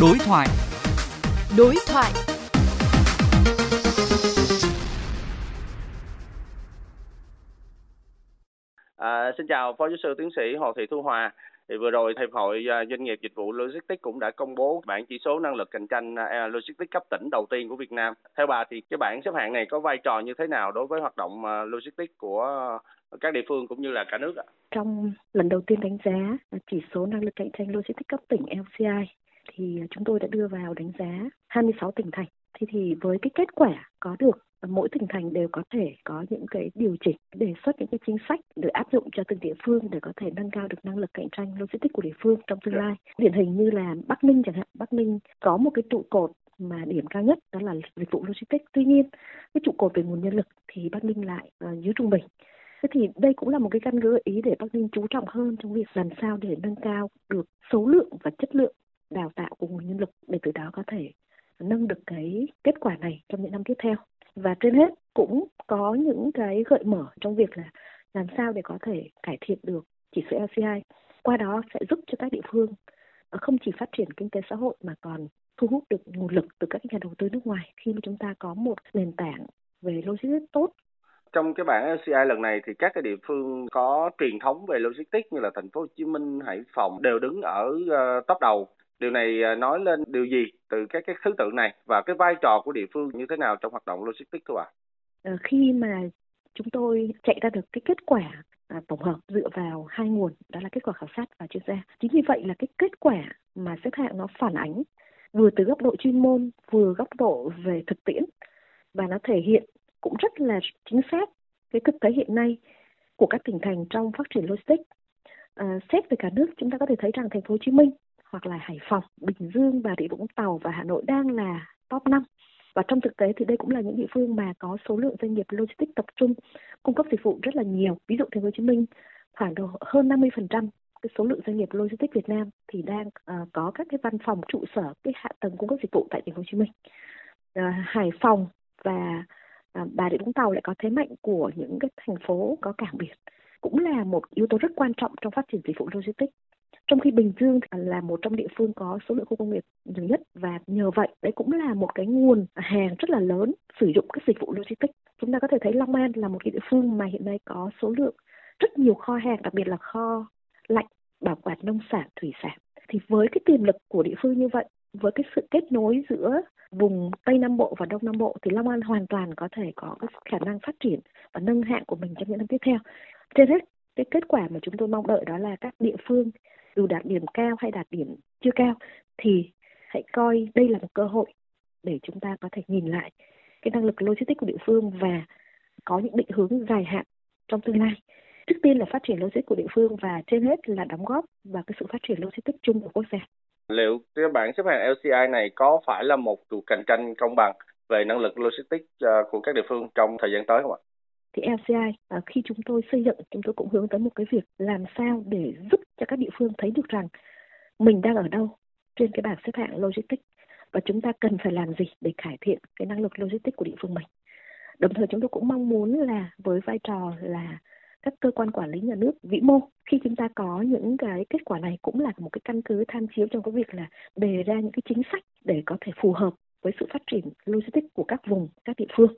Đối thoại. Đối thoại. À, xin chào Phó Giáo sư Tiến sĩ Hồ Thị Thu Hòa. Thì vừa rồi Hiệp hội à, Doanh nghiệp Dịch vụ Logistics cũng đã công bố bảng chỉ số năng lực cạnh tranh à, Logistics cấp tỉnh đầu tiên của Việt Nam. Theo bà thì cái bảng xếp hạng này có vai trò như thế nào đối với hoạt động à, Logistics của các địa phương cũng như là cả nước ạ? Trong lần đầu tiên đánh giá chỉ số năng lực cạnh tranh Logistics cấp tỉnh LCI thì chúng tôi đã đưa vào đánh giá 26 tỉnh thành. Thì thì với cái kết quả có được mỗi tỉnh thành đều có thể có những cái điều chỉnh đề xuất những cái chính sách để áp dụng cho từng địa phương để có thể nâng cao được năng lực cạnh tranh logistics của địa phương trong tương lai. Điển hình như là bắc ninh chẳng hạn. Bắc ninh có một cái trụ cột mà điểm cao nhất đó là dịch vụ logistics. Tuy nhiên cái trụ cột về nguồn nhân lực thì bắc ninh lại uh, dưới trung bình. Thế thì đây cũng là một cái căn cứ ý để bắc ninh chú trọng hơn trong việc làm sao để nâng cao được số lượng và chất lượng đào tạo của nguồn nhân lực để từ đó có thể nâng được cái kết quả này trong những năm tiếp theo. Và trên hết cũng có những cái gợi mở trong việc là làm sao để có thể cải thiện được chỉ số LCI qua đó sẽ giúp cho các địa phương ờ, không chỉ phát triển kinh tế xã hội mà còn thu hút được nguồn lực từ các nhà đầu tư nước ngoài khi mà chúng ta có một nền tảng về logistics tốt. Trong cái bảng LCI lần này thì các cái địa phương có truyền thống về logistics như là thành phố Hồ Chí Minh, Hải Phòng đều đứng ở ờ, top đầu. Điều này à, nói lên điều gì từ các cái thứ tự này và cái vai trò của địa phương như thế nào trong hoạt động logistics thưa bà? À, khi mà chúng tôi chạy ra được cái kết quả à, tổng hợp dựa vào hai nguồn đó là kết quả khảo sát và chuyên gia. Chính vì vậy là cái kết quả mà xếp hạng nó phản ánh vừa từ góc độ chuyên môn vừa góc độ về thực tiễn và nó thể hiện cũng rất là chính xác cái thực tế hiện nay của các tỉnh thành trong phát triển logistics. À, xét về cả nước chúng ta có thể thấy rằng thành phố Hồ Chí Minh hoặc là Hải Phòng, Bình Dương, Bà Rịa Vũng Tàu và Hà Nội đang là top 5. Và trong thực tế thì đây cũng là những địa phương mà có số lượng doanh nghiệp logistics tập trung cung cấp dịch vụ rất là nhiều. Ví dụ thành phố Hồ Chí Minh khoảng độ hơn 50% cái số lượng doanh nghiệp logistics Việt Nam thì đang uh, có các cái văn phòng trụ sở cái hạ tầng cung cấp dịch vụ tại thành phố Hồ Chí Minh. Uh, Hải Phòng và uh, Bà Rịa Vũng Tàu lại có thế mạnh của những cái thành phố có cảng biển cũng là một yếu tố rất quan trọng trong phát triển dịch vụ logistics trong khi Bình Dương là một trong địa phương có số lượng khu công nghiệp nhiều nhất và nhờ vậy đấy cũng là một cái nguồn hàng rất là lớn sử dụng các dịch vụ logistics. Chúng ta có thể thấy Long An là một cái địa phương mà hiện nay có số lượng rất nhiều kho hàng, đặc biệt là kho lạnh, bảo quản nông sản, thủy sản. Thì với cái tiềm lực của địa phương như vậy, với cái sự kết nối giữa vùng Tây Nam Bộ và Đông Nam Bộ thì Long An hoàn toàn có thể có cái khả năng phát triển và nâng hạng của mình trong những năm tiếp theo. Trên hết, cái kết quả mà chúng tôi mong đợi đó là các địa phương dù đạt điểm cao hay đạt điểm chưa cao thì hãy coi đây là một cơ hội để chúng ta có thể nhìn lại cái năng lực logistics của địa phương và có những định hướng dài hạn trong tương lai. Trước tiên là phát triển logistics của địa phương và trên hết là đóng góp vào cái sự phát triển logistics chung của quốc gia. Liệu cái bảng xếp hạng LCI này có phải là một cuộc cạnh tranh công bằng về năng lực logistics ờ, của các địa phương trong thời gian tới không ạ? Thì LCI à, khi chúng tôi xây dựng chúng tôi cũng hướng tới một cái việc làm sao để giúp cho các địa phương thấy được rằng mình đang ở đâu trên cái bảng xếp hạng logistics và chúng ta cần phải làm gì để cải thiện cái năng lực logistics của địa phương mình. Đồng thời chúng tôi cũng mong muốn là với vai trò là các cơ quan quản lý nhà nước vĩ mô khi chúng ta có những cái kết quả này cũng là một cái căn cứ tham chiếu trong cái việc là đề ra những cái chính sách để có thể phù hợp với sự phát triển logistics của các vùng, các địa phương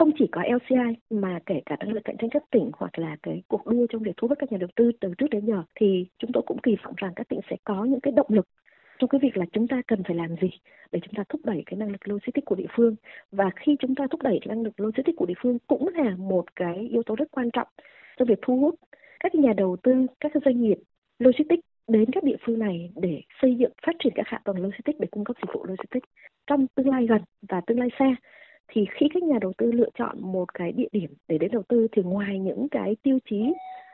không chỉ có LCI mà kể cả năng lực cạnh tranh cấp tỉnh hoặc là cái cuộc đua trong việc thu hút các nhà đầu tư từ trước đến giờ, thì chúng tôi cũng kỳ vọng rằng các tỉnh sẽ có những cái động lực trong cái việc là chúng ta cần phải làm gì để chúng ta thúc đẩy cái năng lực logistics của địa phương. Và khi chúng ta thúc đẩy năng lực logistics của địa phương cũng là một cái yếu tố rất quan trọng trong việc thu hút các nhà đầu tư, các doanh nghiệp logistics đến các địa phương này để xây dựng, phát triển các hạ tầng logistics để cung cấp dịch vụ logistics trong tương lai gần và tương lai xa thì khi các nhà đầu tư lựa chọn một cái địa điểm để đến đầu tư thì ngoài những cái tiêu chí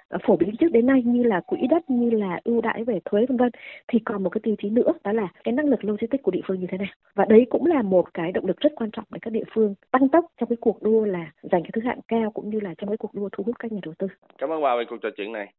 ờ, phổ biến trước đến nay như là quỹ đất, như là ưu đãi về thuế, vân vân, thì còn một cái tiêu chí nữa, đó là cái năng lực logistics của địa phương như thế nào và đấy cũng là một cái động lực rất quan trọng để các địa phương tăng tốc trong cái cuộc đua là giành cái thứ hạng cao cũng như là trong cái cuộc đua thu hút các nhà đầu tư. Cảm ơn bà về cuộc trò chuyện này.